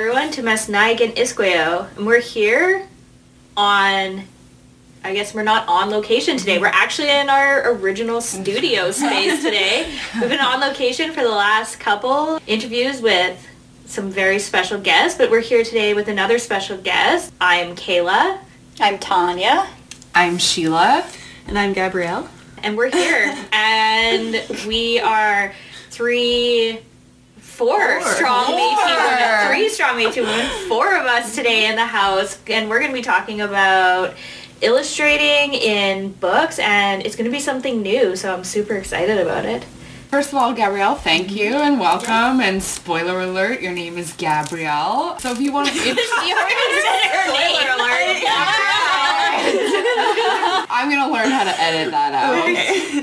everyone to Mas Naigan Isqueo, and we're here on. I guess we're not on location today. We're actually in our original studio space today. We've been on location for the last couple interviews with some very special guests, but we're here today with another special guest. I'm Kayla, I'm Tanya. I'm Sheila. And I'm Gabrielle. and we're here, and we are three, four, strong Four. Women, three strong Métis women, four of us today in the house, and we're going to be talking about illustrating in books, and it's going to be something new, so I'm super excited about it. First of all, Gabrielle, thank you mm-hmm. and welcome. And spoiler alert, your name is Gabrielle. So if you want to, said her name. I'm gonna learn how to edit that out.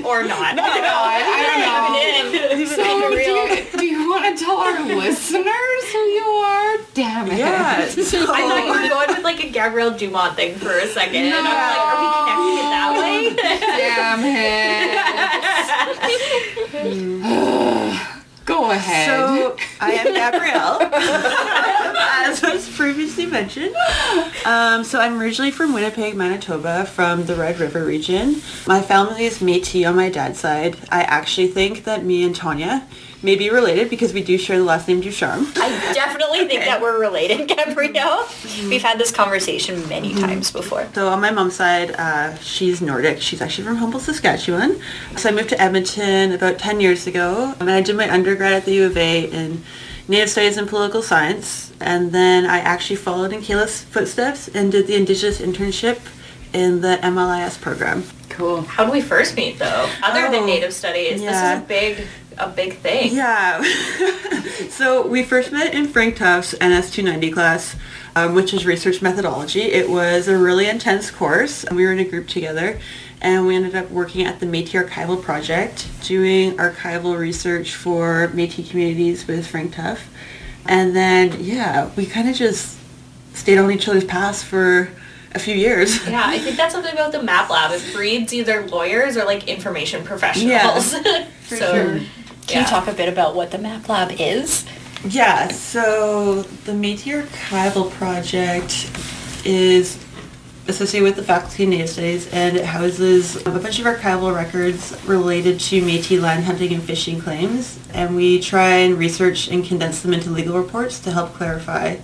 Or not. No, I, I don't know. So do you, do you want to tell our listeners who you are? Damn it. Yeah. So, I thought you were going with like a Gabriel Dumont thing for a second. And I'm like, are we connecting it that way? Damn it. Go ahead. so I am Gabrielle, as was previously mentioned. Um, so I'm originally from Winnipeg, Manitoba, from the Red River region. My family is Métis on my dad's side. I actually think that me and Tanya may be related because we do share the last name Ducharme. I definitely think that we're related, Gabrielle. We've had this conversation many times before. So on my mom's side, uh, she's Nordic. She's actually from Humboldt, Saskatchewan. So I moved to Edmonton about 10 years ago, and I did my undergrad at the U of A in Native Studies and Political Science. And then I actually followed in Kayla's footsteps and did the Indigenous internship in the MLIS program. cool. How do we first meet though? Other Oh, than native studies, yeah. this is a big, a big thing. Yeah. so we first met in Frank Tough's NS290 class, um, which is research methodology. It was a really intense course. We were in a group together and we ended up working at the Métis Archival Project, doing archival research for Métis communities with Frank Tough. And then, yeah, we kind of just stayed on each other's paths for a few years. Yeah, I think that's something about the map lab. It breeds either lawyers or like information professionals. so, sure. Can yeah. you talk a bit about what the Map Lab is? Yeah, so the Métis Archival Project is associated with the Faculty of Native Studies and it houses a bunch of archival records related to Métis land hunting and fishing claims and we try and research and condense them into legal reports to help clarify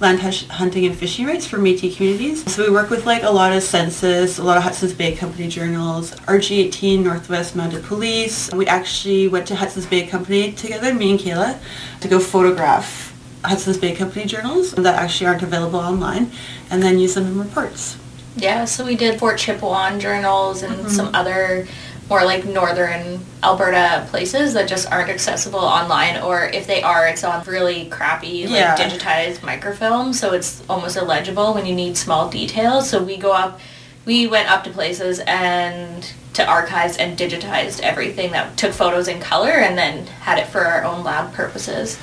land hunting and fishing rights for Métis communities. So we work with like a lot of census, a lot of Hudson's Bay Company journals, RG18, Northwest Mounted Police. We actually went to Hudson's Bay Company together, me and Kayla, to go photograph Hudson's Bay Company journals that actually aren't available online and then use them in reports. yeah, so we did Fort Chipewyan journals and mm-hmm. some other more like northern Alberta places that just aren't accessible online or if they are it's on really crappy like Yeah. digitized microfilm so it's almost illegible when you need small details so we go up we went up to places and to archives and digitized everything that took photos in color and then had it for our own lab purposes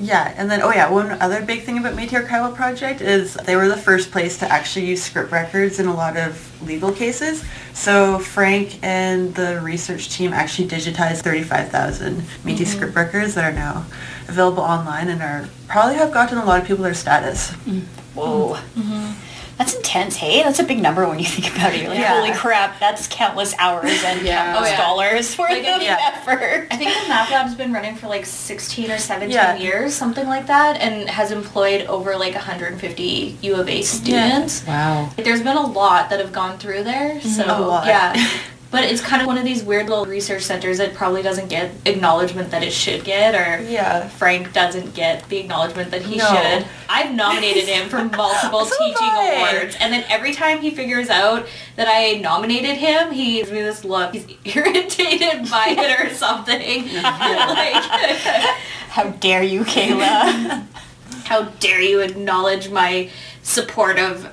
Yeah, and then, oh yeah, one other big thing about Métis Archival Project is they were the first place to actually use scrip records in a lot of legal cases. So Frank and the research team actually digitized 35,000 Métis mm-hmm. scrip records that are now available online and are probably have gotten a lot of people their status. Mm. Whoa. Mm-hmm. That's intense, hey? That's a big number when you think about it. You're like, Yeah. holy crap, that's countless hours and Yeah. countless Oh, yeah. dollars worth Like, of yeah. effort. I think the Map Lab's been running for like 16 or 17 Yeah. years, something like that, and has employed over like 150 U of A students. Wow. There's been a lot that have gone through there, mm-hmm. so A lot. yeah. But it's kind of one of these weird little research centers that probably doesn't get acknowledgement that it should get, or Yeah. Frank doesn't get the acknowledgement that he No. should. I've nominated him for multiple So teaching awards, and then every time he figures out that I nominated him, he gives me this look. He's irritated by it or something. like, How dare you, Kayla? how dare you acknowledge my support of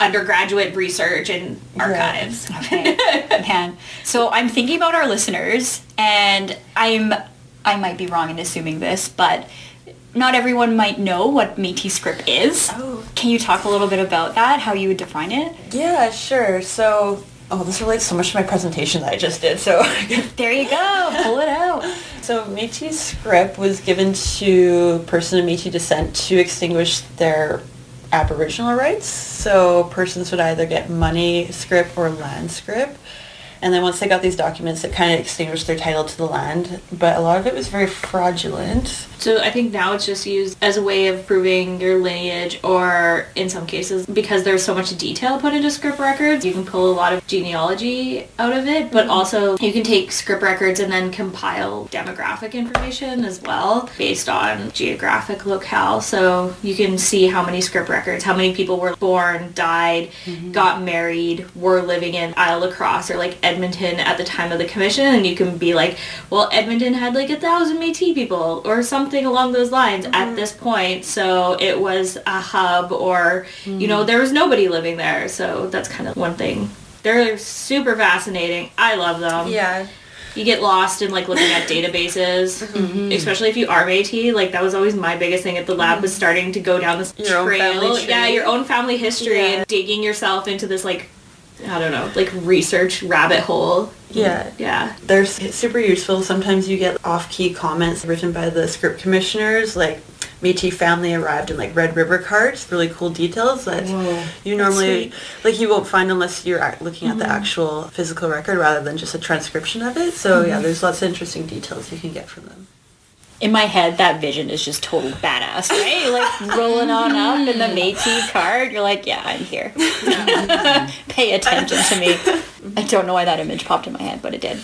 undergraduate research and archives? Okay, man. So I'm thinking about our listeners, and I'm I might be wrong in assuming this, but not everyone might know what Métis scrip is. Oh. Can you talk a little bit about that? How you would define it? Yeah, sure. So, oh, this relates so much to my presentation that I just did. So, There you go. Pull it out. So Métis scrip was given to person of Métis descent to extinguish their Aboriginal rights. So persons would either get money scrip or land scrip. And then once they got these documents, it kind of extinguished their title to the land. But a lot of it was very fraudulent. So I think now it's just used as a way of proving your lineage or in some cases because there's so much detail put into scrip records, you can pull a lot of genealogy out of it, but mm-hmm. also you can take scrip records and then compile demographic information as well based on geographic locale. So you can see how many scrip records, how many people were born, died, mm-hmm. got married, were living in Île-à-la-Crosse or like Edmonton at the time of the commission and you can be like, well Edmonton had like a thousand Métis people or something along those lines at mm-hmm. this point. So it was a hub or, you know, mm. there was nobody living there. So that's kind of one thing. They're super fascinating. I love them. Yeah. You get lost in like looking at databases, mm-hmm. Mm-hmm. especially if you are Métis. Like that was always my biggest thing at the lab was starting to go down this Your own trail. family Yeah, your own family history Yeah. and digging yourself into this like I don't know, like research rabbit hole. Yeah. Yeah. They're super useful. Sometimes you get off-key comments written by the scrip commissioners, like Métis family arrived in like Red River carts. Really cool details that you normally like you won't find unless you're looking at the actual physical record rather than just a transcription of it. So yeah, there's lots of interesting details you can get from them. In my head, that vision is just total badass, right? Like rolling on up in the mm. Métis card. You're like, yeah, I'm here. Pay attention to me. I don't know why that image popped in my head, but it did.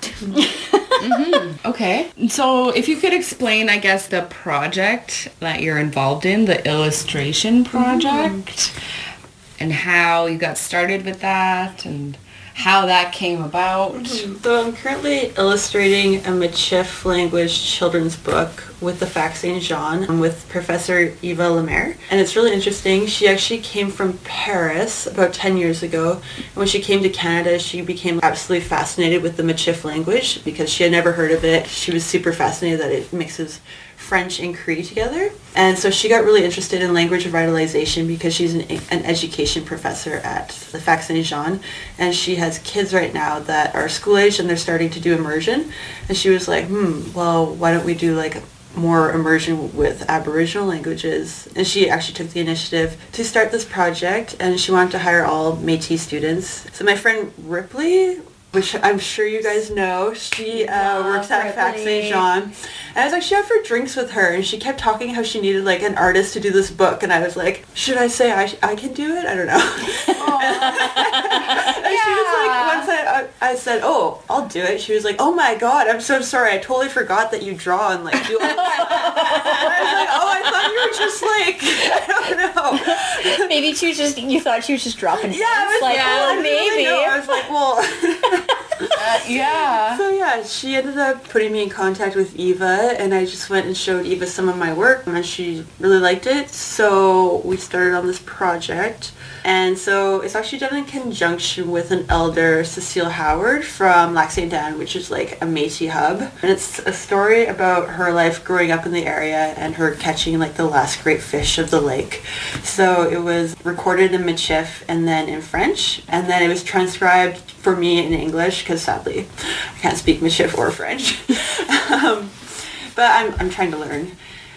Mm-hmm. Okay. So if you could explain, I guess, the project that you're involved in, the illustration mm-hmm. project, and how you got started with that and how that came about. Mm-hmm. So I'm currently illustrating a Michif language children's book with the Fac Saint Jean with Professor Eva Lemaire. And it's really interesting. She actually came from Paris about 10 years ago. And when she came to Canada, she became absolutely fascinated with the Michif language because she had never heard of it. She was super fascinated that it mixes French and Cree together. And so she got really interested in language revitalization because she's an, an education professor at the Fac Saint Jean. And she has kids right now that are school age and they're starting to do immersion. And she was like, hmm, well, why don't we do like more immersion with Aboriginal languages. And she actually took the initiative to start this project and she wanted to hire all Métis students. So my friend Ripley, which I'm sure you guys know, she uh, works at Fac Saint Jean. And I was actually out for drinks with her and she kept talking how she needed like an artist to do this book and I was like, should I say I, I can do it? I don't know. and she was like, once I, I, I said, oh, I'll do it. She was like, oh my god, I'm so sorry. I totally forgot that you draw and like do all I was like, oh, I thought you were just like, I don't know. Maybe she was just, you thought she was just dropping Yeah, I was like, like, oh, didn't really maybe. I was like, well. Uh, yeah. So yeah, she ended up putting me in contact with Eva and I just went and showed Eva some of my work and she really liked it. So we started on this project. And so it's actually done in conjunction with an elder, Cecile Howard from Lac St. Anne, which is like a Métis hub. And it's a story about her life growing up in the area and her catching like the last great fish of the lake. So it was recorded in Michif and then in French. And then it was transcribed for me in English because sadly I can't speak Michif or French. um, but I'm, I'm trying to learn.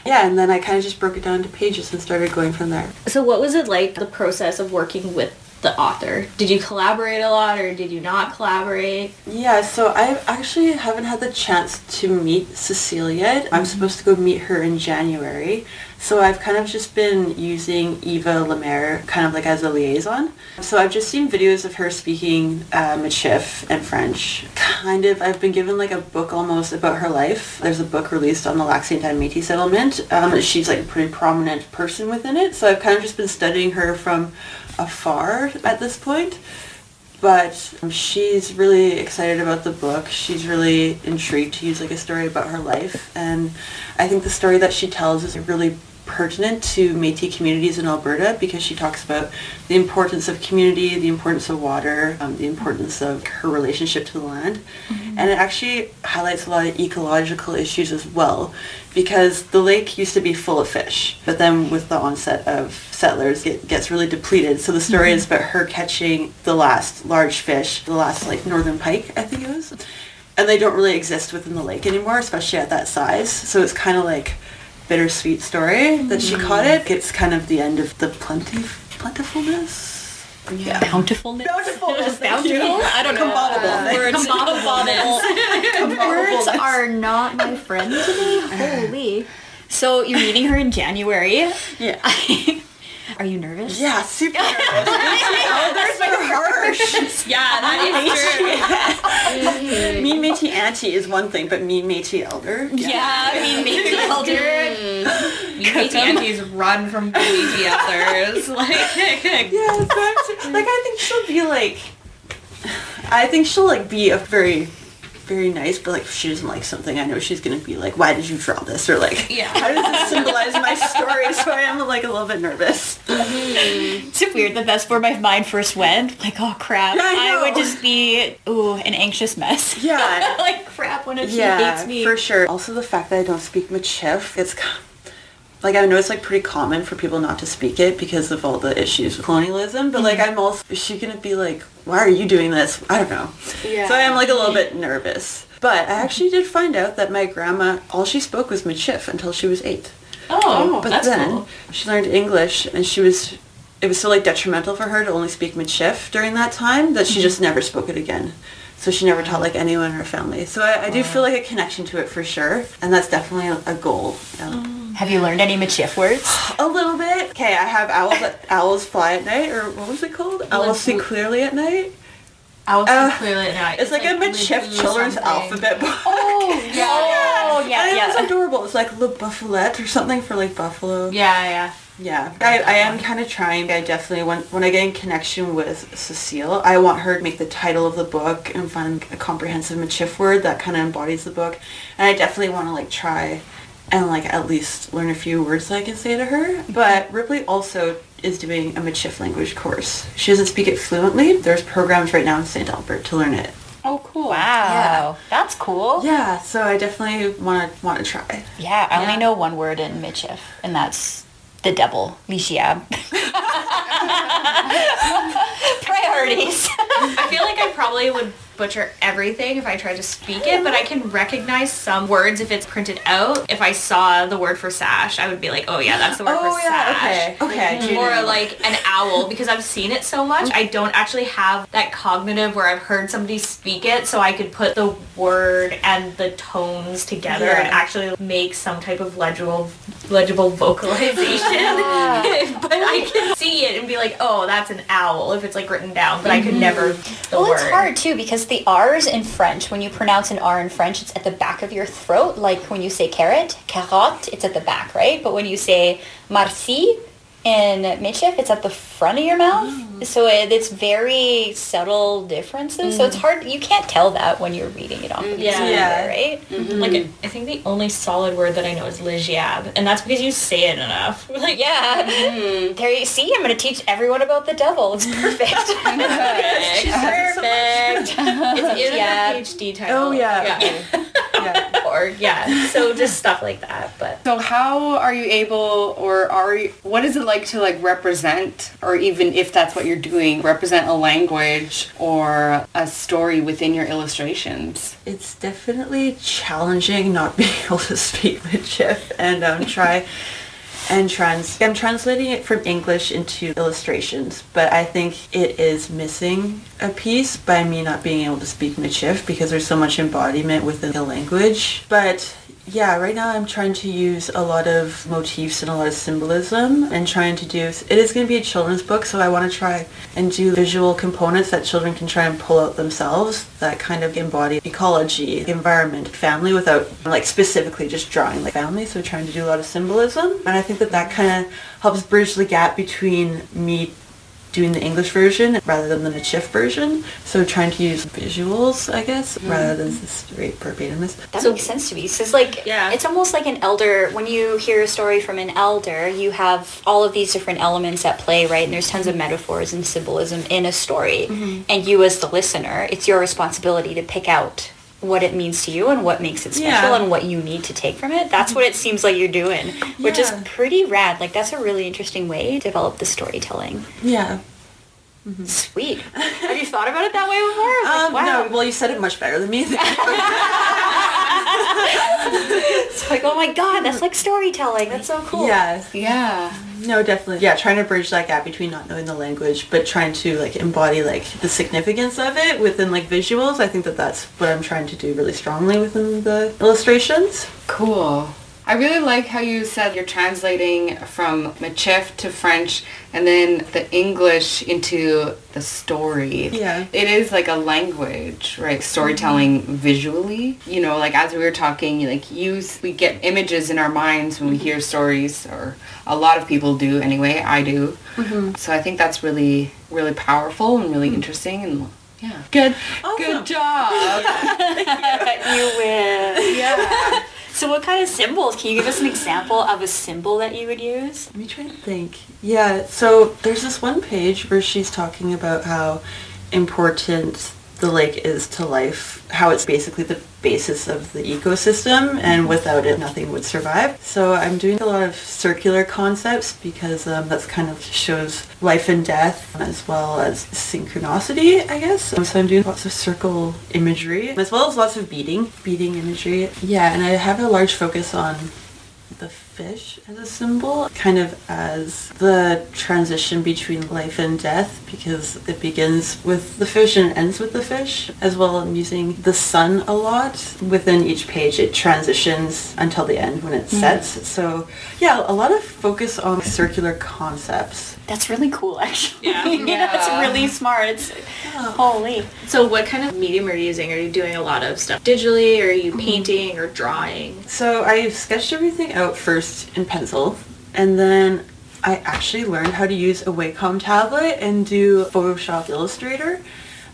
Yeah, and then I kind of just broke it down into pages and started going from there. So what was it like the process of working with the author? Did you collaborate a lot or did you not collaborate? Yeah, so I actually haven't had the chance to meet Cecile yet. I'm supposed to go meet her in January. So I've kind of just been using Eva Lemaire kind of like as a liaison. So I've just seen videos of her speaking uh, Michif and French. Kind of, I've been given like a book almost about her life. There's a book released on the Lac St. Anne Métis settlement. Um, she's like a pretty prominent person within it. So I've kind of just been studying her from afar at this point but she's really excited about the book. She's really intrigued to use like a story about her life, and I think the story that she tells is really pertinent to Métis communities in Alberta because she talks about the importance of community, the importance of water, um, the importance of her relationship to the land, and it actually highlights a lot of ecological issues as well because the lake used to be full of fish, but then with the onset of settlers, it gets really depleted. So the story is about her catching the last large fish, the last like northern pike, I think it was. and they don't really exist within the lake anymore, especially at that size. So it's kind of like bittersweet story that she caught it. Mm. It's kind of the end of the plenty plentifulness. Yeah. Bountifulness. Bountifulness. thank. Bountiful? I don't know. Combobable. Uh, words, Words Combobable. are not my friend today. Holy. So you're meeting her in January. Yeah. Are you nervous? Yeah, super nervous. Elders are harsh. Yeah, that is true. Mean Métis auntie is one thing, but mean Métis elder. Yeah, I mean, maybe elder. Mm. Métis aunties run from Métis elders. Like, Yeah, so I'm- like I think she'll be like, I think she'll like be a very, very nice, but like if she doesn't like something, I know she's gonna be like, why did you draw this? Or like, Yeah. how does this symbolize my story? So I am like a little bit nervous. Mm-hmm. It's weird that that's where my mind first went. Like, oh crap. Yeah, I I, would just be, ooh, an anxious mess. Yeah. like, crap, when she yeah, hates me. for sure. Also, the fact that I don't speak Michif, it's like I know it's like pretty common for people not to speak it because of all the issues with colonialism. But like, mm-hmm. I'm also is she gonna be like, why are you doing this? I don't know. Yeah. So I am like a little bit nervous. But I actually did find out that my grandma, all she spoke was Michif until she was eight. Oh, oh, But that's then cool. she learned English, and she was. It was so like detrimental for her to only speak Michif during that time that she mm-hmm. just never spoke it again. So she never taught like anyone in her family. So I, I do feel like a connection to it for sure, and that's definitely a, a goal. yeah. Oh. Have you learned any Michif words? A little bit. Okay, I have owls. Owls fly at night, or what was it called? Owls see clearly at night. I was Uh, clearly at night. It's, like, a Michif Libby children's something. alphabet book. Oh, yeah. Oh, yeah, And yeah. It's adorable. It's like Le Buffalette or something for like buffalo. Yeah, yeah. Yeah, I, I am kind of trying. I definitely when when I get in connection with Cecile, I want her to make the title of the book and find a comprehensive Michif word that kind of embodies the book, and I definitely want to like try and like at least learn a few words that I can say to her. But Ripley also is doing a Michif language course. She doesn't speak it fluently. There's programs right now in St. Albert to learn it. Oh, cool. Wow. That's cool. Yeah, so I definitely want to want to try. Yeah, I only know one word in Michif, and that's the devil, Lishiab. Priorities. I feel like I probably would butcher everything if I try to speak it, but I can recognize some words if it's printed out. If I saw the word for sash, I would be like, oh yeah, that's the word for sash. okay, okay. Do Or like an owl because I've seen it so much. I don't actually have that cognitive where I've heard somebody speak it so I could put the word and the tones together Yeah. and actually make some type of legible legible vocalization. but I can see it and be like, oh, that's an owl if it's like written down, but I could mm-hmm. never the well, word. it's hard too because the R's in French, when you pronounce an R in French, it's at the back of your throat. Like when you say carrot, carotte, it's at the back, right? But when you say merci in Michif, it's at the front of your mouth. Oh. So it, it's very subtle differences. So it's mm. hard. You can't tell that when you're reading it off of Yeah. the Yeah. right? Mm-hmm. Like I think the only solid word that I know is ligiab, and that's because you say it enough. Like Yeah. Mm. There you see, I'm going to teach everyone about the devil. It's perfect. perfect. it's in Yeah. the PhD title. Oh yeah. yeah. okay. yeah. or yeah. So just stuff like that. But So how are you able, or are you, what is it like to like represent, or even if that's what you're doing, represent a language or a story within your illustrations? It's definitely challenging not being able to speak Michif and um, try and trans. I'm translating it from English into illustrations, but I think it is missing a piece by me not being able to speak Michif because there's so much embodiment within the language. But yeah, right now I'm trying to use a lot of motifs and a lot of symbolism and trying to do, it is going to be a children's book, so I want to try and do visual components that children can try and pull out themselves that kind of embody ecology, environment, family without like specifically just drawing like family. So trying to do a lot of symbolism. And I think that that kind of helps bridge the gap between me doing the English version rather than the Michif version. So trying to use visuals, I guess, mm-hmm. rather than this straight verbativeness. That makes sense to me. So it's like Yeah. it's almost like an elder. When you hear a story from an elder, you have all of these different elements at play, right? And there's tons of metaphors and symbolism in a story. Mm-hmm. And you, as the listener, it's your responsibility to pick out what it means to you and what makes it special Yeah. and what you need to take from it. That's what it seems like you're doing, which is pretty rad. Like that's a really interesting way to develop the storytelling. Yeah. Sweet. Have you thought about it that way before? Like, Um, wow. No, well, you said it much better than me. It's like, oh my god, that's like storytelling. That's so cool. yeah. Yeah. No, definitely. Yeah, trying to bridge that gap between not knowing the language, but trying to like embody like the significance of it within like visuals. I think that that's what I'm trying to do really strongly within the illustrations. Cool. I really like how you said you're translating from Michif to French and then the English into the story. Yeah. It is like a language, right? Storytelling visually. You know, like as we were talking, like use we get images in our minds when we mm-hmm. hear stories or a lot of people do anyway. I do. Mm-hmm. So I think that's really really powerful and really mm. interesting and yeah. Good. Awesome. Good job. you win. yeah. So what kind of symbols? Can you give us an example of a symbol that you would use? Let me try to think. Yeah, so there's this one page where she's talking about how important the lake is to life, how it's basically the basis of the ecosystem, and without it, nothing would survive. So I'm doing a lot of circular concepts because um, that's kind of shows life and death as well as synchronicity, I guess. Um, so I'm doing lots of circle imagery as well as lots of beading, beading imagery. Yeah, and I have a large focus on the fish as a symbol, kind of as the transition between life and death, because it begins with the fish and ends with the fish, as well. I'm using the sun a lot within each page. It transitions until the end when it mm. sets. So, yeah, a lot of focus on circular concepts. That's really cool, actually. Yeah. yeah, that's Yeah. really smart. It's oh. holy. So what kind of medium are you using? Are you doing a lot of stuff digitally? Or are you mm-hmm. painting or drawing? So I sketched everything out first in pencil, and then I actually learned how to use a Wacom tablet and do Photoshop Illustrator.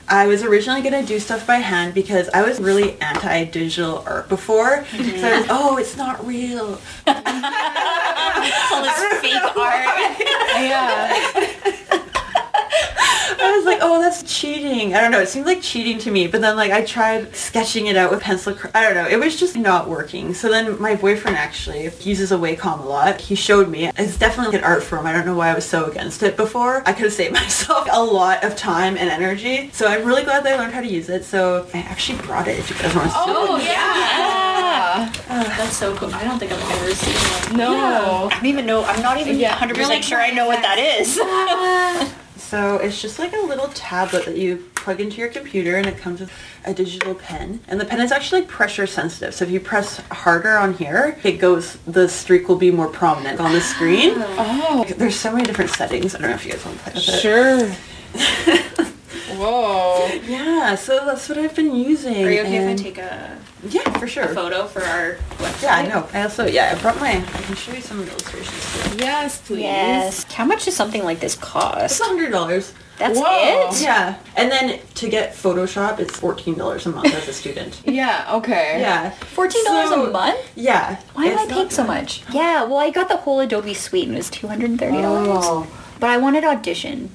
I was originally going to do stuff by hand because I was really anti-digital art before. So I was, oh, it's not real. All this fake art. Yeah. I was like, oh, that's cheating. I don't know. It seemed like cheating to me. But then, like, I tried sketching it out with pencil. cr- I don't know. It was just not working. So then my boyfriend actually uses a Wacom a lot. He showed me. It's definitely an art form. I don't know why I was so against it before. I could have saved myself a lot of time and energy. So I'm really glad that I learned how to use it. So I actually brought it if you guys want to see it. Oh yeah. Yeah. That's so cool. I don't think I've ever seen one. No. I don't even know. I'm not even Yeah. 100% You're like, sure I know what that is. So it's just like a little tablet that you plug into your computer and it comes with a digital pen. And the pen is actually pressure sensitive. So if you press harder on here, it goes, the streak will be more prominent on the screen. Oh. There's so many different settings. I don't know if you guys want to play with it. Sure. Whoa. Yeah, so that's what I've been using. Are you okay and- if I take a Yeah, for sure. photo for our website? Yeah, I know. I also, yeah, I brought my, I can show you some of the illustrations too. Yes, please. Yes. How much does something like this cost? a hundred dollars. That's Whoa. it? Yeah, and then to get Photoshop, it's fourteen dollars a month as a student. Yeah, okay. Yeah. $14 So- a month? Yeah. Why am I paying so much? Yeah, well, I got the whole Adobe suite and it was $230. Oh. But I wanted audition.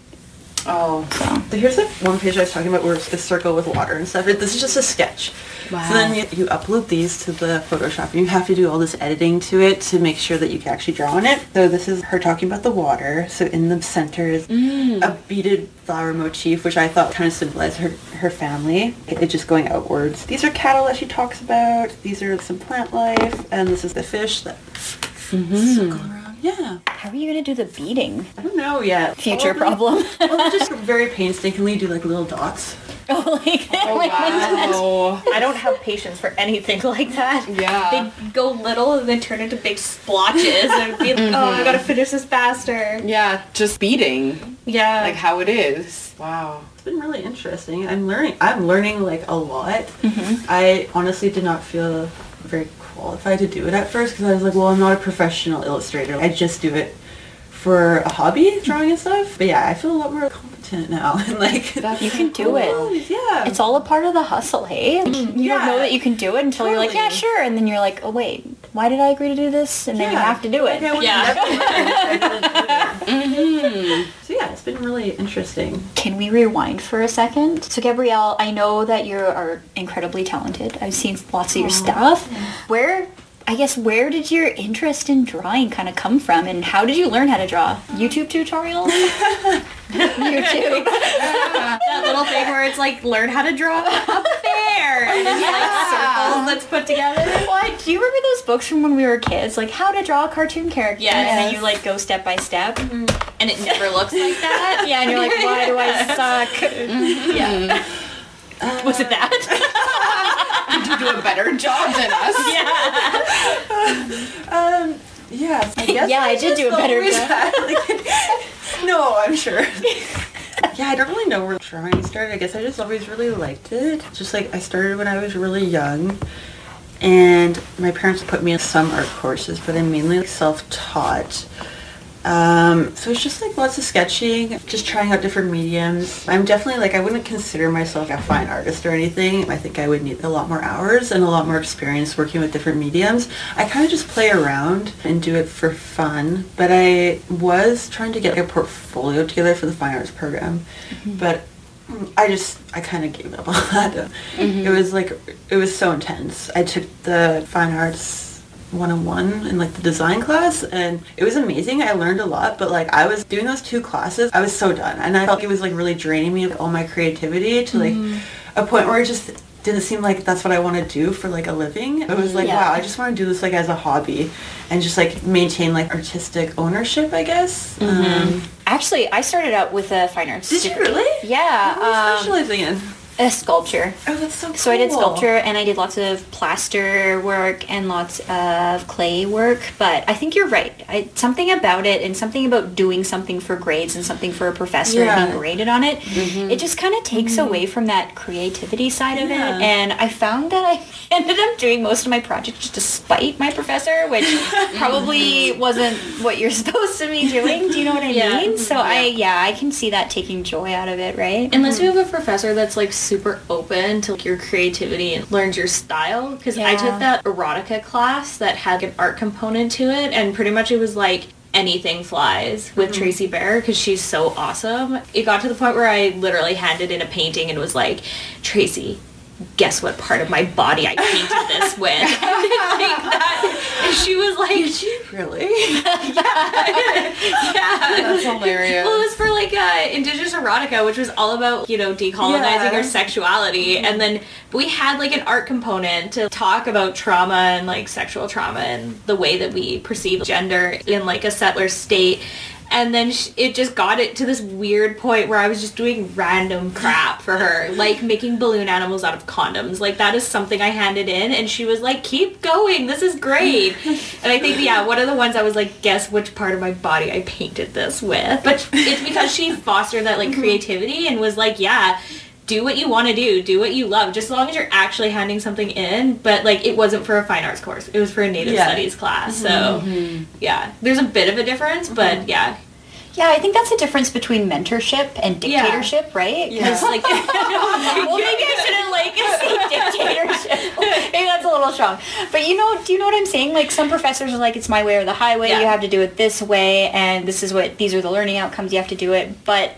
Oh. So. So here's like one page I was talking about where it's the circle with water and stuff. This is just a sketch. Wow. So then you, you upload these to the Photoshop and you have to do all this editing to it to make sure that you can actually draw on it. So this is her talking about the water. So in the center is mm. a beaded flower motif, which I thought kind of symbolized her, her family. It, it just going outwards. These are cattle that she talks about. These are some plant life. And this is the fish that mm-hmm. circle around. Yeah. How are you going to do the beading? I don't know yet. Future Probably- problem. well, just very painstakingly do like little dots. oh, like, Oh, wow. I don't have patience for anything like that. Yeah. They go little and then turn into big splotches and be like, oh, I mm-hmm. gotta finish this faster. Yeah, just beating. Yeah. Like how it is. Wow. It's been really interesting. I'm learning. I'm learning like a lot. Mm-hmm. I honestly did not feel very qualified to do it at first because I was like, well, I'm not a professional illustrator. I just do it for a hobby, drawing and stuff. But yeah, I feel a lot more competent now. and like That's You can do it. Yeah. It's all a part of the hustle, hey? You don't know that you can do it until you're like, yeah, sure. And then you're like, oh, wait, why did I agree to do this? And then you have to do it. I Yeah. never learned. I didn't do that. Mm-hmm. Yeah, it's been really interesting. Can we rewind for a second? So, Gabrielle, I know that you are incredibly talented. I've seen lots of your stuff. Where, I guess, where did your interest in drawing kind of come from, and how did you learn how to draw? YouTube tutorials? YouTube. That little thing where it's like learn how to draw a bear. And it's like circles that's put together. What? Do you remember those books from when we were kids? Like how to draw a cartoon character. Yes. And then you like go step by step. Mm-hmm. And it never looks like that. Yeah, and you're like, why do I suck? Yeah. Was it that? You do a better job than us. Yeah. Um, yeah, I guess Yeah, I it's did do a better job. like- no, I'm sure. yeah, I don't really know where drawing started. I guess I just always really liked it. Just like I started when I was really young, and my parents put me in some art courses, but I'm mainly like, self-taught. Um, so it's just like lots of sketching, just trying out different mediums. I'm definitely like I wouldn't consider myself a fine artist or anything. I think I would need a lot more hours and a lot more experience working with different mediums. I kind of just play around and do it for fun. But I was trying to get a portfolio together for the fine arts program, but I just I kind of gave up on that. It was like it was so intense. I took the fine arts 101 in like the design class and it was amazing. I learned a lot, but like I was doing those two classes, I was so done. And I felt it was like really draining me of all my creativity to like a point where it just didn't seem like that's what I want to do for like a living. It was like, Yeah. wow, I just want to do this like as a hobby and just like maintain like artistic ownership, I guess. Um, Actually, I started out with a fine arts. Did you really? Yeah, what um, specializing in? A sculpture. Oh, that's so cool. So I did sculpture and I did lots of plaster work and lots of clay work. But I think you're right. I, something about it and something about doing something for grades and something for a professor Yeah. and being graded on it, mm-hmm. it just kind of takes mm-hmm. away from that creativity side of it. And I found that I ended up doing most of my projects despite my professor, which probably mm-hmm. wasn't what you're supposed to be doing. Do you know what I Yeah. mean? So I, yeah, I can see that taking joy out of it, right? Unless you have a professor that's like super open to like, your creativity and learns your style. Because I took that erotica class that had an art component to it, and pretty much it was like anything flies with mm-hmm. Tracy Bear because she's so awesome. It got to the point where I literally handed in a painting and was like, Tracy. Guess what part of my body I painted this with? like that. And she was like, Really? yeah. That's hilarious. Well, it was for like uh, Indigenous erotica, which was all about you know decolonizing Yeah. our sexuality, and then we had like an art component to talk about trauma and like sexual trauma and the way that we perceive gender in like a settler state. And then sh- it just got it to this weird point where I was just doing random crap for her, like making balloon animals out of condoms. Like that is something I handed in, and she was like, "Keep going, this is great." and I think, yeah, one of the ones I was like, "Guess which part of my body I painted this with?" But it's because she fostered that like mm-hmm. creativity and was like, "Yeah." Do what you want to do. Do what you love. Just as long as you're actually handing something in. But like, it wasn't for a fine arts course. It was for a Native Yeah. Studies class. So, mm-hmm. yeah, there's a bit of a difference. But mm-hmm. yeah, Yeah, I think that's the difference between mentorship and Yeah. dictatorship, right? Yeah. Like, well, maybe I shouldn't like say dictatorship. maybe that's a little strong. But you know, do you know what I'm saying? Like some professors are like, it's my way or the highway. Yeah. You have to do it this way, and this is what these are the learning outcomes. You have to do it, but.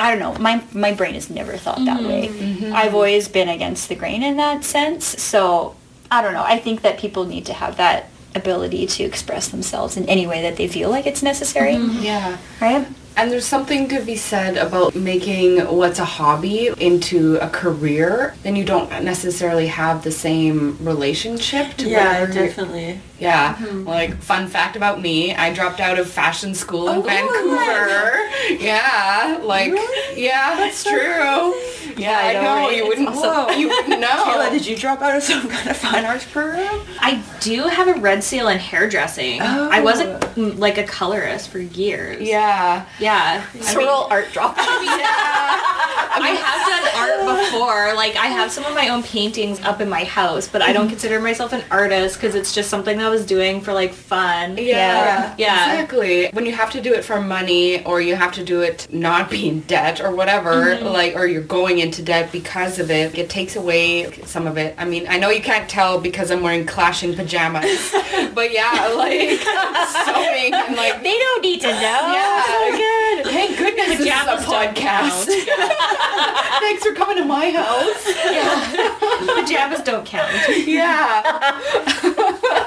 I don't know. My my brain has never thought that way. Mm-hmm. Mm-hmm. I've always been against the grain in that sense. So I don't know. I think that people need to have that ability to express themselves in any way that they feel like it's necessary. Mm-hmm. Yeah. Right? And there's something to be said about making what's a hobby into a career. Then you don't necessarily have the same relationship to Yeah, whatever you're- definitely. Yeah. Like fun fact about me, I dropped out of fashion school in Oh, Vancouver. Yeah. Like yeah, that's true. Yeah, I, I know, know. right? You It's wouldn't awesome. you wouldn't know. Kayla, did you drop out of some kind of fine arts program? I do have a red seal in hairdressing. Oh. I was a, mm, like a colorist for years. yeah. Yeah. Sorrel art drop. I have done art before. Like I have some of my own paintings up in my house, but I don't consider myself an artist because it's just something that I was doing for like fun. Yeah, Yeah. exactly. When you have to do it for money or you have to do it not being debt or whatever, mm-hmm. like, or you're going into debt because of it, it takes away some of it. I mean, I know you can't tell because I'm wearing clashing pajamas, but yeah, like sewing and like, they don't need to know. yeah. So good. Thank goodness this is a don't podcast. Thanks for coming to my house. Yeah. Pajamas don't count. Yeah.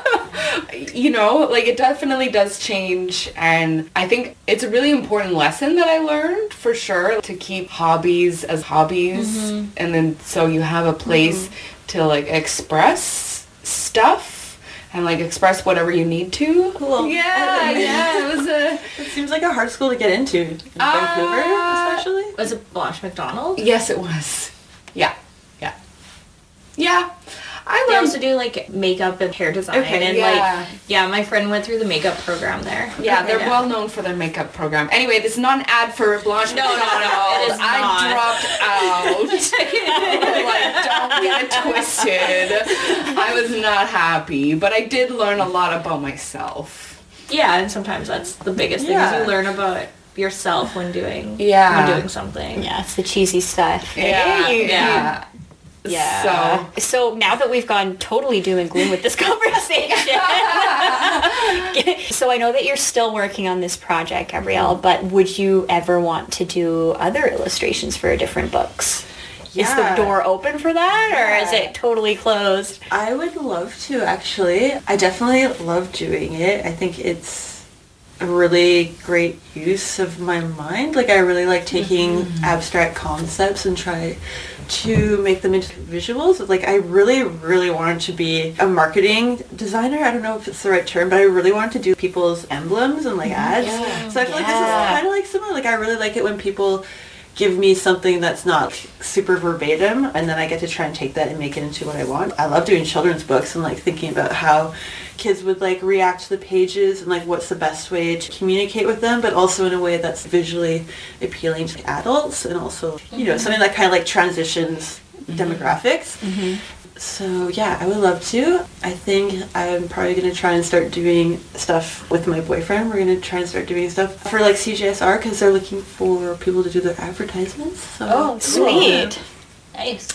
It, you know, like it definitely does change. And I think it's a really important lesson that I learned for sure to keep hobbies as hobbies. And then so you have a place to like express stuff and like express whatever you need to. Cool. Yeah, yeah. It was a It seems like a hard school to get into. In Vancouver, Uh, especially. Was it Blanche Macdonald? yes, it was. Yeah, yeah, yeah. I They learned also do like makeup and hair design Okay, and yeah. like yeah, my friend went through the makeup program there. Yeah, they're well known for their makeup program. Anyway, this is not an ad for Blanche No, no, no, it is I not. dropped out. like, don't get it twisted. I was not happy, but I did learn a lot about myself. Yeah, and sometimes that's the biggest thing Yeah. is you learn about yourself when doing Yeah. when doing something. Yeah, it's the cheesy stuff. Yeah, Hey. yeah. Yeah. So So, now that we've gone totally doom and gloom with this conversation. so I know that you're still working on this project, Gabrielle, but would you ever want to do other illustrations for different books? Is the door open for that or is it totally closed? I would love to actually. I definitely love doing it. I think it's really great use of my mind. Like I really like taking mm-hmm. abstract concepts and try to make them into visuals. Like I really, really wanted to be a marketing designer. I don't know if it's the right term, but I really wanted to do people's emblems and like mm-hmm. ads. Yeah. So I feel like this is kind of like similar. Like I really like it when people give me something that's not super verbatim and then I get to try and take that and make it into what I want. I love doing children's books and like thinking about how kids would like react to the pages and like what's the best way to communicate with them but also in a way that's visually appealing to adults and also you know mm-hmm. something that kind of like transitions mm-hmm. demographics. Mm-hmm. So yeah, I would love to. I think I'm probably gonna try and start doing stuff with my boyfriend. We're gonna try and start doing stuff for like CJSR because they're looking for people to do their advertisements. So Oh, Sweet. Nice.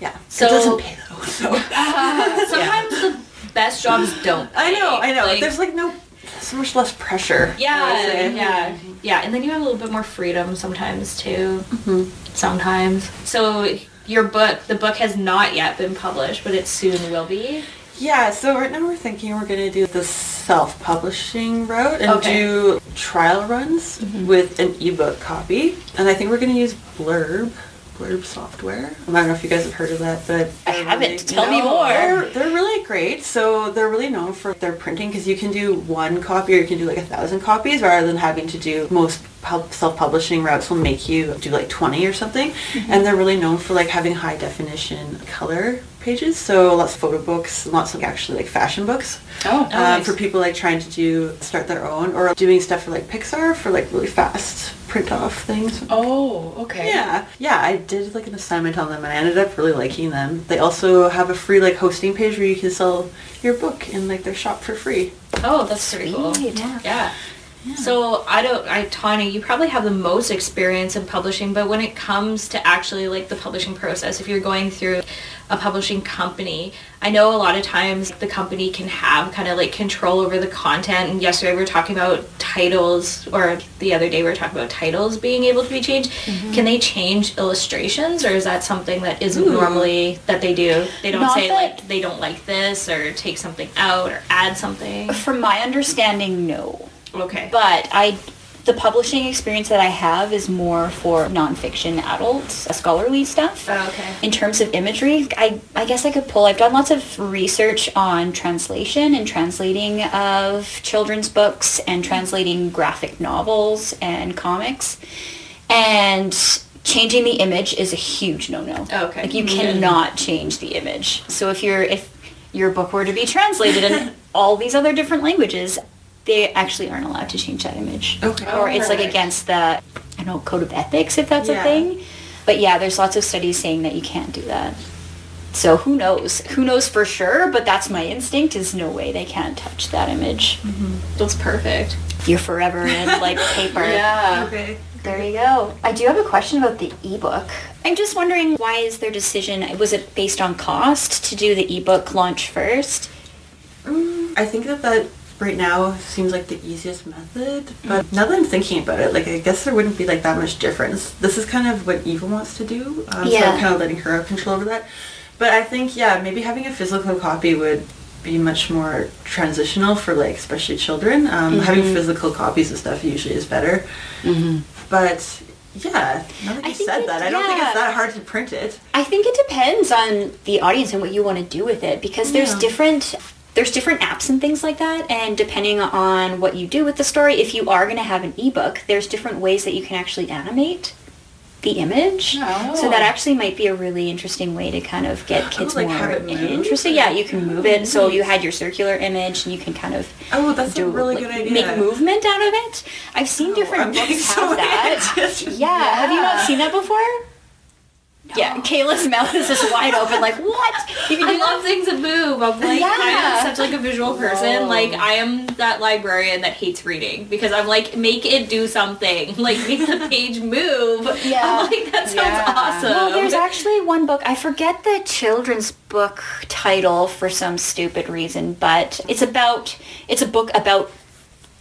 yeah. So- it doesn't pay though. So Sometimes the best jobs don't. I know. I know. Like, There's like no so much less pressure. Yeah, yeah, yeah, and then you have a little bit more freedom sometimes too. Mm-hmm. Sometimes. So your book, the book has not yet been published, but it soon will be. Yeah, so right now we're thinking we're going to do the self-publishing route and Okay. do trial runs with an ebook copy. And I think we're going to use Blurb, Blurb software. I don't know if you guys have heard of that, but I haven't. Tell me more. They're, they're really great. So they're really known for their printing because you can do one copy or you can do like a thousand copies rather than having to do most self-publishing routes will make you do like 20 or something. Mm-hmm. And they're really known for like having high definition color pages. So lots of photo books, lots of actually like fashion books. Oh, um, nice. for people like trying to do start their own or doing stuff for like Pixar for like really fast print off things. oh, okay. Yeah, yeah, I did like an assignment on them and I ended up really liking them. They also have a free like hosting page where you can sell your book in like their shop for free. Oh, that's pretty cool. Sweet. Yeah. So I don't, I Tanya, you probably have the most experience in publishing, but when it comes to actually like the publishing process, if you're going through a publishing company, I know a lot of times the company can have kind of like control over the content. And yesterday we were talking about titles, or the other day we were talking about titles being able to be changed. Mm-hmm. Can they change illustrations, or is that something that isn't normally that they do? They don't Not say that- like they don't like this, or take something out, or add something. From my understanding, no. Okay. But I, the publishing experience that I have is more for nonfiction adults, uh, scholarly stuff. Oh, okay. In terms of imagery, I, I guess I could pull. I've done lots of research on translation and translating of children's books and translating graphic novels and comics. And changing the image is a huge no-no. Oh, okay. Like you mm-hmm. cannot change the image. So if you're if your book were to be translated in all these other different languages, they actually aren't allowed to change that image. Okay. Or it's like against the I don't know code of ethics if that's a thing. But yeah, there's lots of studies saying that you can't do that. So who knows? Who knows for sure? But that's my instinct. Is no way they can't touch that image. Mm-hmm. That's perfect. You're forever in like paper. Yeah. Okay. There you go. I do have a question about the ebook. I'm just wondering why is their decision was it based on cost to do the ebook launch first? Mm, I think that that right now seems like the easiest method, but now that I'm thinking about it, like I guess there wouldn't be like that much difference. This is kind of what Eva wants to do, um, so I'm kind of letting her have control over that. But I think yeah, maybe having a physical copy would be much more transitional for like especially children. Um, Having physical copies of stuff usually is better. But yeah, now that I you said it- that, I don't think it's that hard to print it. I think it depends on the audience and what you want to do with it because there's Yeah. different there's different apps and things like that and depending on what you do with the story if you are going to have an ebook there's different ways that you can actually animate the image so that oh. actually might be a really interesting way to kind of get kids oh, like, more have it move? interested yeah you can move it so you had your circular image and you can kind of Oh, that's do a really like, good idea. make movement out of it i've seen Oh, different I'm books getting have so that interested. yeah. have you not seen that before yeah, Kayla's mouth is just wide open, like what? You can I do love things that move. I'm like Yeah. I am such like a visual person. Whoa. Like I am that librarian that hates reading because I'm like make it do something. Like make the page move. Yeah. I'm like that sounds Yeah. awesome. Well, there's actually one book. I forget the children's book title for some stupid reason, but it's about it's a book about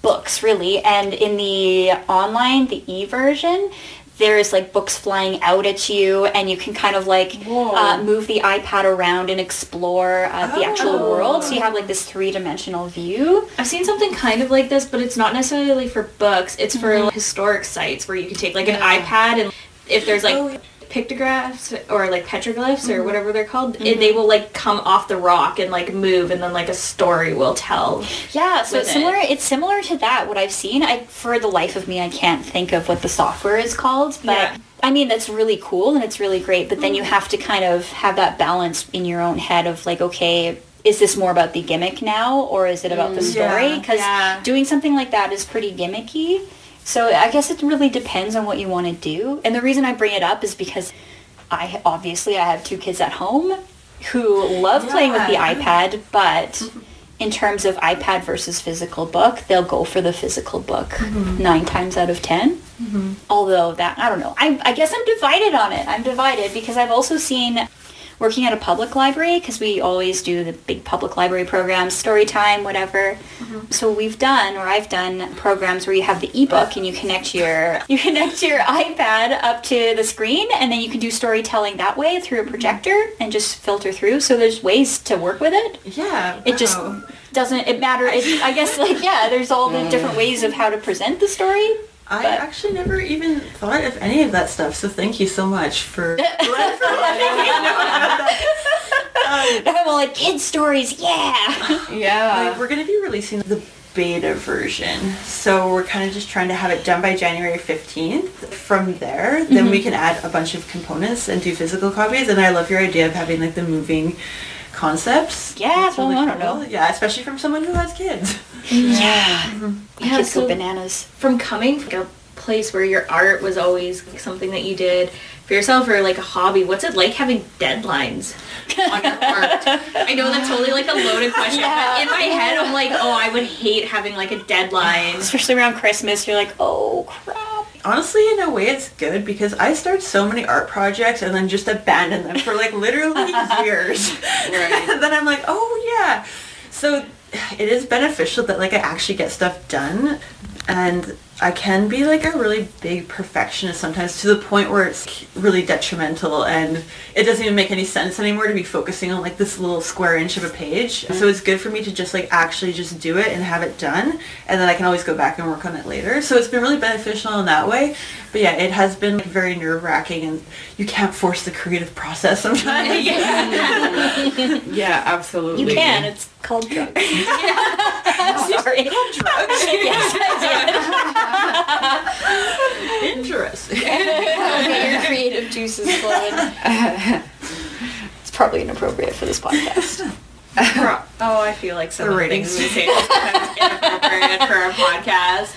books really. And in the online, the e version, there's like books flying out at you, and you can kind of like uh, move the iPad around and explore uh, the actual Oh. world. So you have like this three dimensional view. I've seen something kind of like this, but it's not necessarily for books. It's for like, historic sites where you can take like an iPad and if there's like Oh, yeah. Pictographs or like petroglyphs or mm-hmm. whatever they're called, and they mm-hmm. will like come off the rock and like move, and then like a story will tell. Yeah, so it's similar. it. It's similar to that. What I've seen, I for the life of me, I can't think of what the software is called. But Yeah. I mean, that's really cool and it's really great. But then you mm-hmm. have to kind of have that balance in your own head of like, okay, is this more about the gimmick now, or is it about the mm, story? Yeah. Because Yeah. doing something like that is pretty gimmicky. So I guess it really depends on what you want to do. And the reason I bring it up is because I obviously I have two kids at home who love playing with the Yeah. iPad, but in terms of iPad versus physical book, they'll go for the physical book mm-hmm. nine times out of 10 mm-hmm. Although that I don't know. I, I guess I'm divided on it. I'm divided because I've also seen working at a public library because we always do the big public library programs, story time, whatever. Mm-hmm. So we've done, or I've done, programs where you have the ebook and you connect your you connect your iPad up to the screen, and then you can do storytelling that way through a mm-hmm. projector and just filter through. So there's ways to work with it. Yeah. It just doesn't it matter. It, I guess like yeah, there's all the different ways of how to present the story. I but- actually never even thought of any of that stuff, so thank you so much for, for letting me know about that. Um, I'm all like kid stories, yeah. Yeah. like, we're going to be releasing the beta version, so we're kind of just trying to have it done by January 15th. From there, then we can add a bunch of components and do physical copies, and I love your idea of having like the moving concepts. Yeah, That's well, I don't cool. know. Yeah, especially from someone who has kids. Yeah. My Yeah, kids go so- bananas. From coming from a place where your art was always like, something that you did for yourself or like a hobby, what's it like having deadlines on your art? I know that's totally like a loaded question, but in my head I'm like, oh, I would hate having like a deadline. Especially around Christmas, you're like, oh crap. Honestly, in a way, it's good because I start so many art projects and then just abandon them for like literally years. Right. and then I'm like, oh yeah. So it is beneficial that like I actually get stuff done, and I can be like a really big perfectionist sometimes to the point where it's really detrimental and it doesn't even make any sense anymore to be focusing on like this little square inch of a page. So it's good for me to just like actually just do it and have it done and then I can always go back and work on it later. So it's been really beneficial in that way. But yeah, it has been like, very nerve wracking and you can't force the creative process sometimes. Yeah, absolutely. You can. It's called drugs. Sorry. yes, Interesting. I did. Get your creative juices flowing. it's probably inappropriate for this podcast. Oh, I feel like some The of the ratings. things we say is inappropriate for a podcast.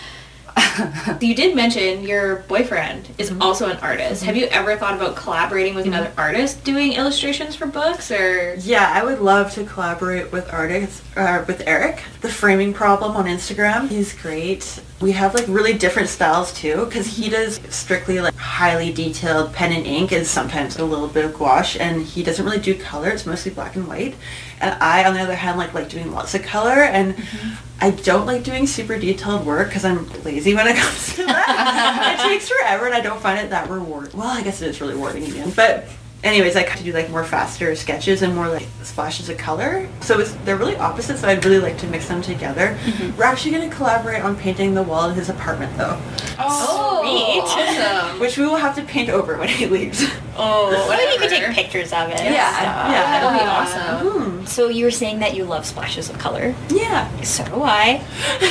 you did mention your boyfriend is mm-hmm. also an artist. Have mm-hmm. you ever thought about collaborating with mm-hmm. another artist doing illustrations for books or Yeah, I would love to collaborate with artists, uh, with Eric, the Framing Problem on Instagram. He's great. We have like really different styles too, because he does strictly like highly detailed pen and ink and sometimes a little bit of gouache, and he doesn't really do color. It's mostly black and white. And I, on the other hand, like like doing lots of color, and mm-hmm. I don't like doing super detailed work because I'm lazy when it comes to that. it takes forever, and I don't find it that rewarding. Well, I guess it is really rewarding again, but anyways, I kind of do like more faster sketches and more like splashes of color. So it's, they're really opposite. So I'd really like to mix them together. We're actually going to collaborate on painting the wall in his apartment though, Oh, Sweet. awesome. which we will have to paint over when he leaves. Oh, well, you could take pictures of it. Yeah, stuff. yeah. That'll be awesome. Hmm. So you were saying that you love splashes of color. Yeah. So do I.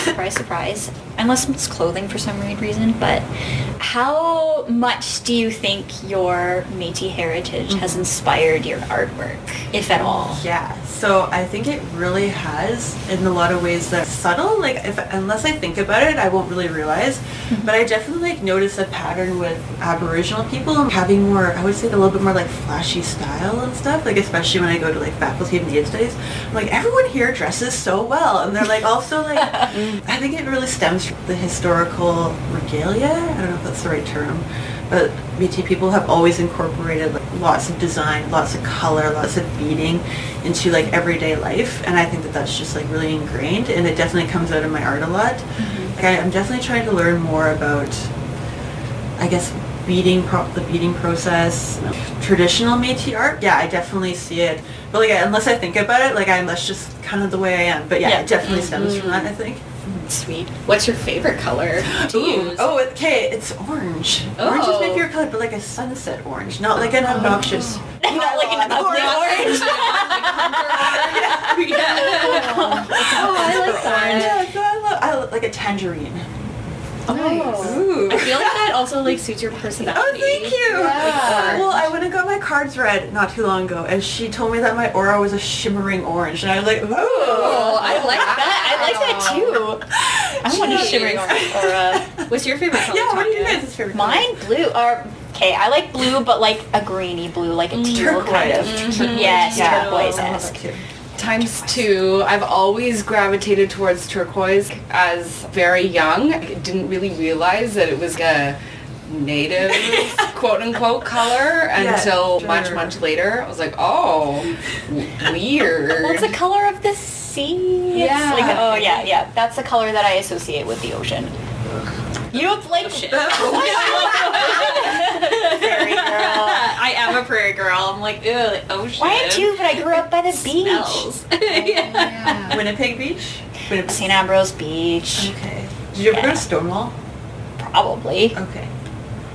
surprise, surprise. Unless it's clothing for some weird reason, but how much do you think your Métis heritage has inspired your artwork, if at all? Yeah, so I think it really has in a lot of ways that subtle. Like if unless I think about it, I won't really realize. Mm-hmm. But I definitely like notice a pattern with Aboriginal people having more. I would say a little bit more like flashy style and stuff. Like especially when I go to like faculty of Native Studies, I'm like everyone here dresses so well, and they're like also like. I think it really stems from the historical regalia. I don't know if that's the right term. But Métis people have always incorporated like lots of design, lots of color, lots of beading into like everyday life, and I think that that's just like really ingrained, and it definitely comes out in my art a lot. Mm-hmm. Like, I, I'm definitely trying to learn more about, I guess, beading, pro- the beading process, traditional Métis art. Yeah, I definitely see it, but like unless I think about it, like I'm that's just kind of the way I am. But yeah, Yeah. it definitely stems from that. Mm-hmm. I think. Sweet. What's your favorite color to Ooh, use? Oh, okay, it's orange. Orange is my Oh. favorite color, but like a sunset orange, not like an oh. obnoxious. Not like an ugly orange. Oh, I like that. Yeah, so I love, I love like a tangerine. Oh, nice. Ooh. I feel like that also like suits your personality. Oh, thank you. Yeah. Well, I went and got my cards read not too long ago, and she told me that my aura was a shimmering orange, and I was like, ooh. Oh, I like that. I like that too. I want a Jeez. shimmering aura. What's your favorite color? Yeah, what are you guys' favorite color? Mine blue or okay, I like blue but like a grainy blue, like a mm. teal kind of. Turquoise. Yes, Yeah, turquoise oh, I love that too. Times two. I've always gravitated towards turquoise as very young. I didn't really realize that it was a native quote unquote color Yeah, until much sure. much later. I was like, oh, weird. Well, it's the color of the sea. It's Yeah. like, oh yeah, yeah. That's the color that I associate with the ocean. You don't like oh, Ocean. Prairie girl. I am a prairie girl. I'm like, ew, the ocean. Why am too? But I grew up by the beach. Smells. yeah. Yeah. Winnipeg Beach? Winnipeg. St. Ambrose Beach, Okay. Did you ever go to Stonewall? probably. Okay.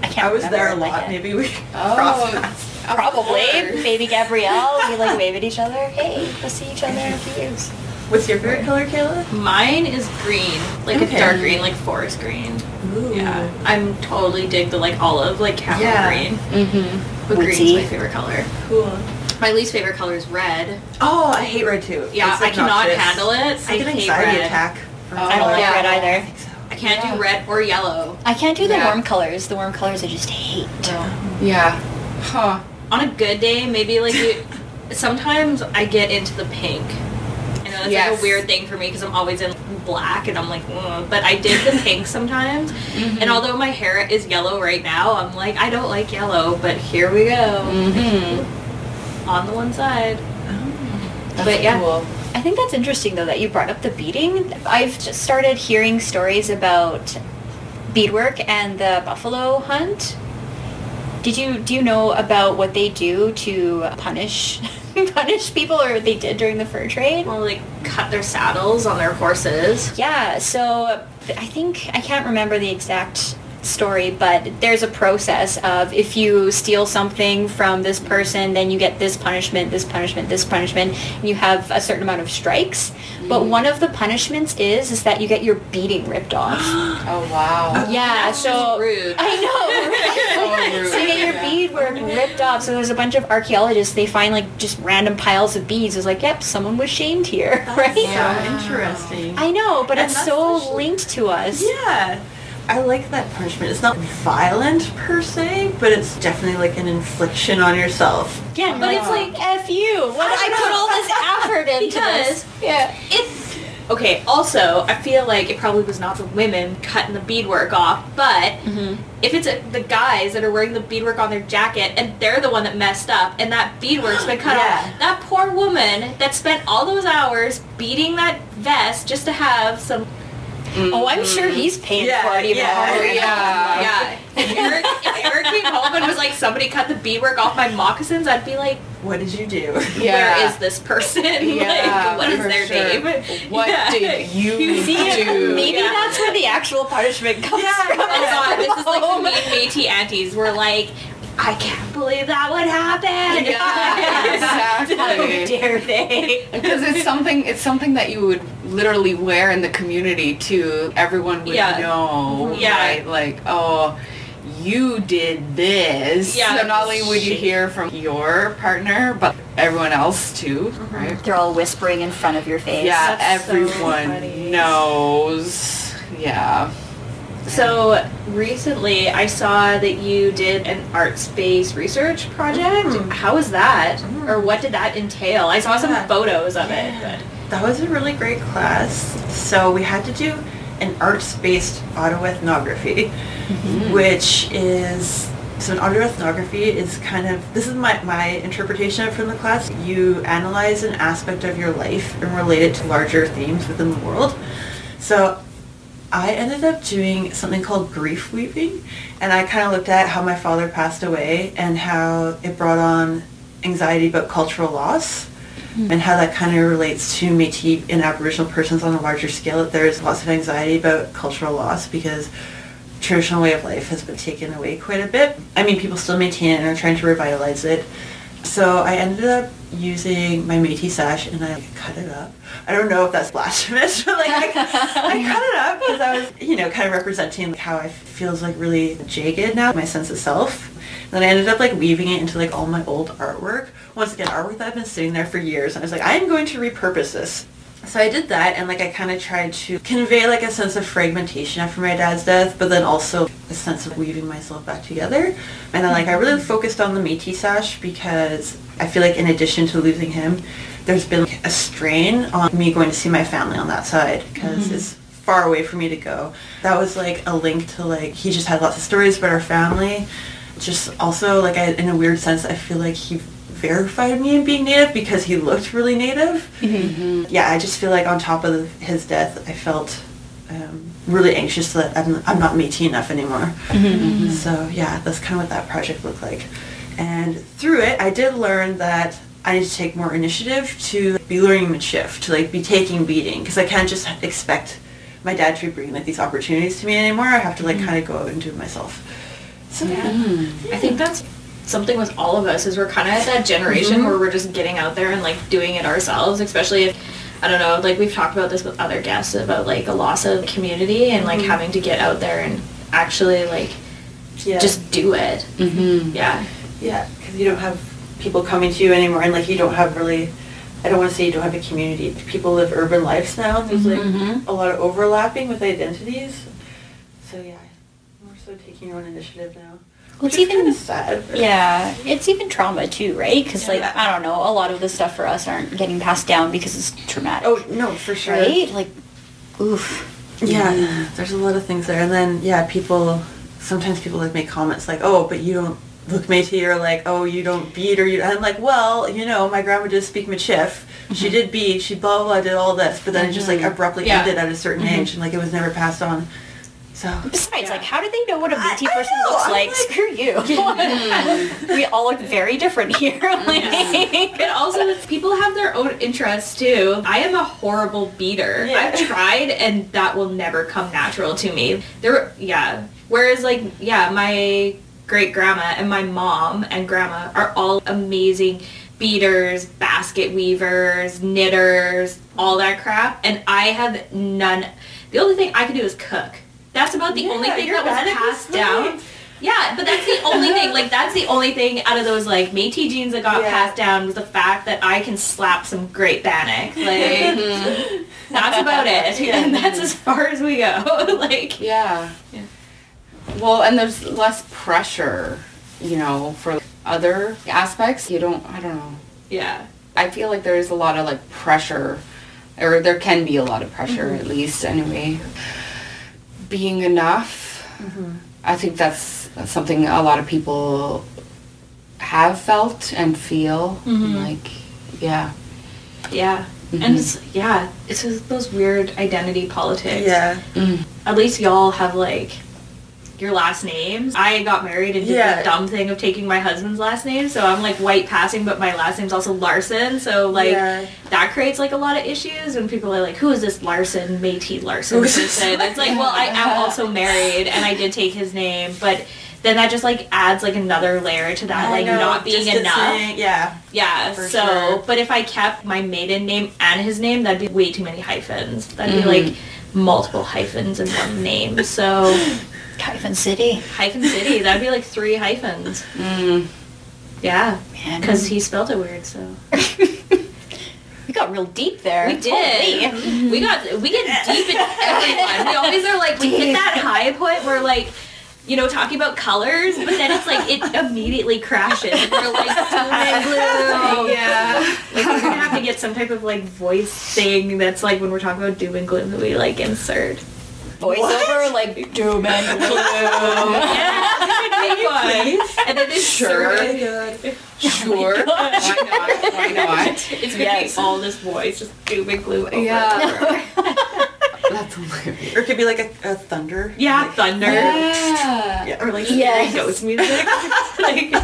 I can't. I was there a lot. head. Maybe we Oh, crossed paths. of Probably. course. Baby Gabrielle. We like wave at each other. Hey, we'll see each other in a few years. What's your favorite color, Kayla? Mine is green, like Okay. a dark green, like forest green. Ooh. Yeah, I'm totally dig the like olive, like camel Yeah. green. Mm-hmm. But green's Woodsy. my favorite color. Cool. My least favorite color is red. Oh, I hate red too. Yeah, It's I cannot handle it. I I get hate anxiety red. attack. from Oh, I don't like yeah. red either. think so. I can't Yeah. do red or yellow. I can't do the Yeah. warm colors. The warm colors I just hate. Yeah. Huh. On a good day, maybe like you. Sometimes I get into the pink. Know that's like a weird thing for me because I'm always in black and I'm like, Ugh. but I did the pink sometimes. Mm-hmm. And although my hair is yellow right now, I'm like, I don't like yellow, but here we go. Mm-hmm. On the one side. That's But yeah. cool. I think that's interesting though that you brought up the beading. I've just started hearing stories about beadwork and the buffalo hunt. Did you do you know about what they do to punish punish people or what they did during the fur trade? Well, like cut their saddles on their horses. Yeah, so I think I can't remember the exact story, but there's a process of if you steal something from this person, then you get this punishment, this punishment, this punishment, and you have a certain amount of strikes. But mm. one of the punishments is is that you get your beading ripped off. Oh wow. Uh, yeah, That's so rude. I know. So so you get your beadwork ripped off. So there's a bunch of archaeologists. They find like just random piles of beads. It's like, yep, someone was shamed here, right? So interesting. I know, but And it's so linked to us. Yeah. I like that punishment. It's not violent per se, but it's definitely like an infliction on yourself. Yeah, But it's like- F you. What I, put all this effort into Because this. Yeah. It's okay. Also, I feel like it probably was not the women cutting the beadwork off, but mm-hmm. if it's a, the guys that are wearing the beadwork on their jacket and they're the one that messed up and that beadwork's been cut Yeah. off, that poor woman that spent all those hours beading that vest just to have some Mm. Oh, I'm sure he's paying Yeah, for it even yeah. harder. Oh, yeah. Yeah. If Eric, if Eric came home and was like, somebody cut the beadwork off my moccasins, I'd be like, What did you do? Yeah. where is this person? Yeah, like, what is their sure. name? What Yeah. did you See, do? maybe Yeah. that's where the actual punishment comes Yeah, from. Oh god, this is like the mean Métis aunties. We're like, I can't believe that would happen. Yeah, How dare they? Because it's something, it's something that you would literally wear in the community too. Everyone would Yeah. know, mm-hmm. Yeah. right? Like, oh, you did this. Yeah. So not only would you hear from your partner, but everyone else too, mm-hmm. right? They're all whispering in front of your face. Yeah, That's everyone funny. knows. Yeah. So recently, I saw that you did an arts-based research project. Mhm. How was that, mm-hmm. or what did that entail? I saw some photos of Yeah. it. But That was a really great class. So we had to do an arts-based autoethnography, mm-hmm. which is so an autoethnography is kind of this is my, my interpretation from the class. You analyze an aspect of your life and relate it to larger themes within the world. So I ended up doing something called grief weaving and I kind of looked at how my father passed away and how it brought on anxiety about cultural loss and how that kind of relates to Métis and Aboriginal persons on a larger scale. That there's lots of anxiety about cultural loss because traditional way of life has been taken away quite a bit. I mean, people still maintain it and are trying to revitalize it. So I ended up using my Métis sash and I cut it up. I don't know if that's blasphemous, but like I, I cut it up because I was, you know, kind of representing like how I feels like really jagged now, my sense of self. Then I ended up like weaving it into like all my old artwork. Once again, artwork that I've been sitting there for years. And I was like, I am going to repurpose this. So I did that and like I kind of tried to convey like a sense of fragmentation after my dad's death, but then also a sense of weaving myself back together. And then like I really focused on the Métis sash because I feel like in addition to losing him, there's been like, a strain on me going to see my family on that side because mm-hmm. it's far away for me to go. That was like a link to like he just had lots of stories about our family. Just also like I, in a weird sense, I feel like he verified me in being native because he looked really native. Mm-hmm. Yeah, I just feel like on top of his death, I felt um, really anxious that I'm, I'm not Métis enough anymore. Mm-hmm. So yeah, that's kind of what that project looked like. And through it, I did learn that I need to take more initiative to be learning Michif, to like be taking beading, because I can't just expect my dad to be bringing like these opportunities to me anymore. I have to like mm-hmm. kind of go out and do it myself. So yeah. I think that's something with all of us is we're kind of at that generation where we're just getting out there and like doing it ourselves, especially if I don't know, like we've talked about this with other guests about like a loss of community and like having to get out there and actually like yeah. just do it. Mm-hmm. Yeah. Yeah, because you don't have people coming to you anymore, and like you don't have really. I don't want to say you don't have a community. People live urban lives now. and There's like Mhm. a lot of overlapping with identities. So yeah, more so taking your own initiative now. Well, it's even- sad. Yeah, it's even trauma too, right? Because like I don't know, a lot of the stuff for us aren't getting passed down because it's traumatic. Oh no, for sure. right? Like, oof. Yeah, there's a lot of things there, and then yeah, people. Sometimes people like make comments like, "Oh, but you don't look Métis," or like, "Oh, you don't beat," or you. And I'm like, well, you know, my grandma did speak Michif. She mm-hmm. did beat. She blah blah blah did all this, but then it just like mm-hmm. abruptly Yeah. ended at a certain mm-hmm. age, and like it was never passed on. So Besides, Yeah. like, how do they know what a BT I person know, looks like? like- Screw you. we all look very different here. like- And also, people have their own interests too. I am a horrible beader. Yeah. I've tried, and that will never come natural to me. There, yeah. Whereas, like, yeah, my great grandma and my mom and grandma are all amazing beaders, basket weavers, knitters, all that crap, and I have none. The only thing I can do is cook. That's about the only thing that was passed down. Yeah, but that's the only thing. Like that's the only thing out of those like Métis genes that got Yeah. passed down was the fact that I can slap some great bannock. Like that's about it, Yeah. and that's as far as we go. like Yeah. Yeah. Well, and there's less pressure, you know, for other aspects. You don't, I don't know. yeah, I feel like there's a lot of like pressure, or there can be a lot of pressure Mm-hmm. at least anyway. Being enough, Mm-hmm. I think that's, that's something a lot of people have felt and feel. Mhm. Like, yeah. yeah. And it's, yeah, it's just those weird identity politics. Yeah. At least y'all have like your last names. I got married and did Yeah. the dumb thing of taking my husband's last name, so I'm like white passing, but my last name's also Larson. So like Yeah. that creates like a lot of issues when people are like, "Who is this Larson, Métis Larson Who is this? person?" It's like, well, I am also married and I did take his name, but then that just like adds like another layer to that, I like know, not being enough. saying- Yeah. Yeah, For so, sure. but if I kept my maiden name and his name, that'd be way too many hyphens. That'd be mm-hmm. like multiple hyphens in one name. So, Hyphen City. hyphen city, that'd be like three hyphens. Mm. Yeah, Man. because he spelled it weird, so. we got real deep there. We did. We got, we get deep in everyone. We always are like, we hit that high point where like, you know, talking about colors, but then it's like, it immediately crashes. And we're like, doom and gloom. Yeah. Like we're gonna have to get some type of like voice thing that's like when we're talking about doom and gloom that we like insert. Voiceover like doom and gloom. Yeah. And then Sure. insert it. Oh sure. Why not? Why not? It's gonna Yes. be all this voice, just doom and gloom. Over Yeah. That's hilarious. Or it could be like a, a thunder. Yeah, Like, thunder. Yeah. Or like Yes. ghost music. like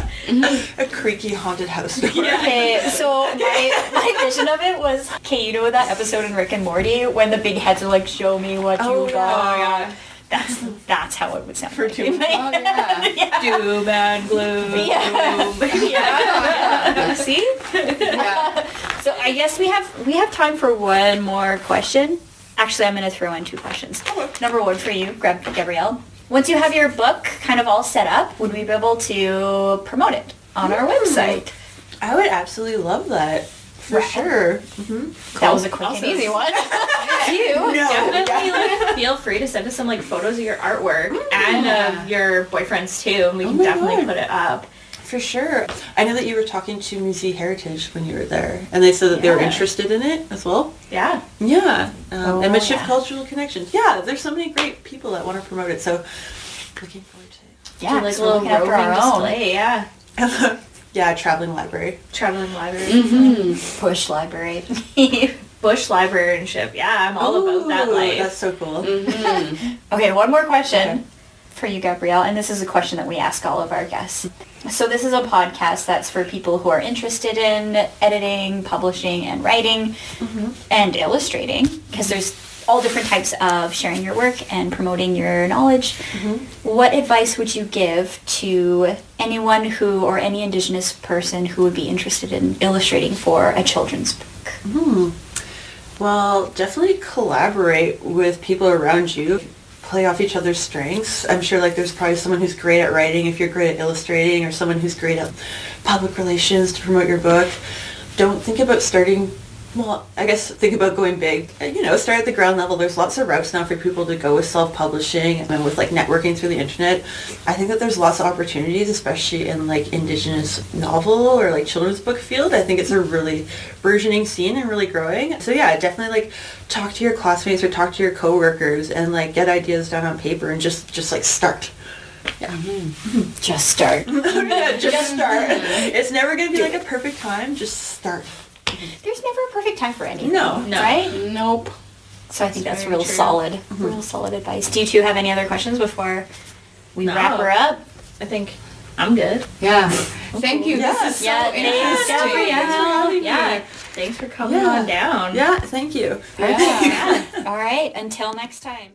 a creaky haunted house door. Yeah. Okay, so my, my vision of it was, okay, you know that episode in Rick and Morty when the big heads are like, show me what Oh, you yeah. got? Oh yeah. That's that's how it would sound For like doom. in my Oh head. yeah. Doom and gloom. Yeah. Yeah. See? Yeah. So I guess we have we have time for one more question. Actually, I'm going to throw in two questions. Number one for you, Gab- Gabrielle. Once you have your book kind of all set up, would we be able to promote it on our hmm. website? I would absolutely love that. For sure. Mm-hmm. That was a quick Awesome. and easy one. you. No. Definitely like feel free to send us some like photos of your artwork and Yeah. of hmm. your boyfriend's too, and we Oh can definitely God. put it up. For sure. I know that you were talking to Musée Heritage when you were there, and they said that they were interested in it as well. Yeah. Yeah. Um, Oh, and Michif yeah. Cultural Connections. Yeah, there's so many great people that want to promote it, so looking forward to Yeah, Do, like so a little looking after roving our own. display. Yeah. yeah, traveling library. Traveling library. Mm-hmm. Bush Library. Bush librarianship. Yeah, I'm all about that Ooh, life. That's so cool. Mm-hmm. Okay, one more question Okay. For you, Gabrielle, and this is a question that we ask all of our guests. So this is a podcast that's for people who are interested in editing, publishing, and writing, and illustrating, because there's all different types of sharing your work and promoting your knowledge. What advice would you give to anyone who, or any Indigenous person who would be interested in illustrating for a children's book? Hmm. Well, definitely collaborate with people around you. Play off each other's strengths. I'm sure like there's probably someone who's great at writing if you're great at illustrating or someone who's great at public relations to promote your book. Don't think about starting well, I guess think about going big. Uh, You know, start at the ground level. There's lots of routes now for people to go with self-publishing and with like networking through the internet. I think that there's lots of opportunities, especially in like indigenous novel or like children's book field. I think it's a really burgeoning scene and really growing. So yeah, definitely like talk to your classmates or talk to your coworkers and like get ideas down on paper and just just like start. Yeah, Just start. yeah, just start. It's never gonna be like a perfect time. Just start. There's never a perfect time for anything. No. No. Right? Nope. So I think that's very real true. solid, mm-hmm. real solid advice. Do you two have any other questions before we No. wrap her up? I think I'm good. Yeah. Thank you. Yes. This is so Yeah, thanks, interesting. Gabrielle. Thanks for having me. Yeah. Thanks for coming Yeah. on down. Yeah, thank you. Yeah. All right, until next time.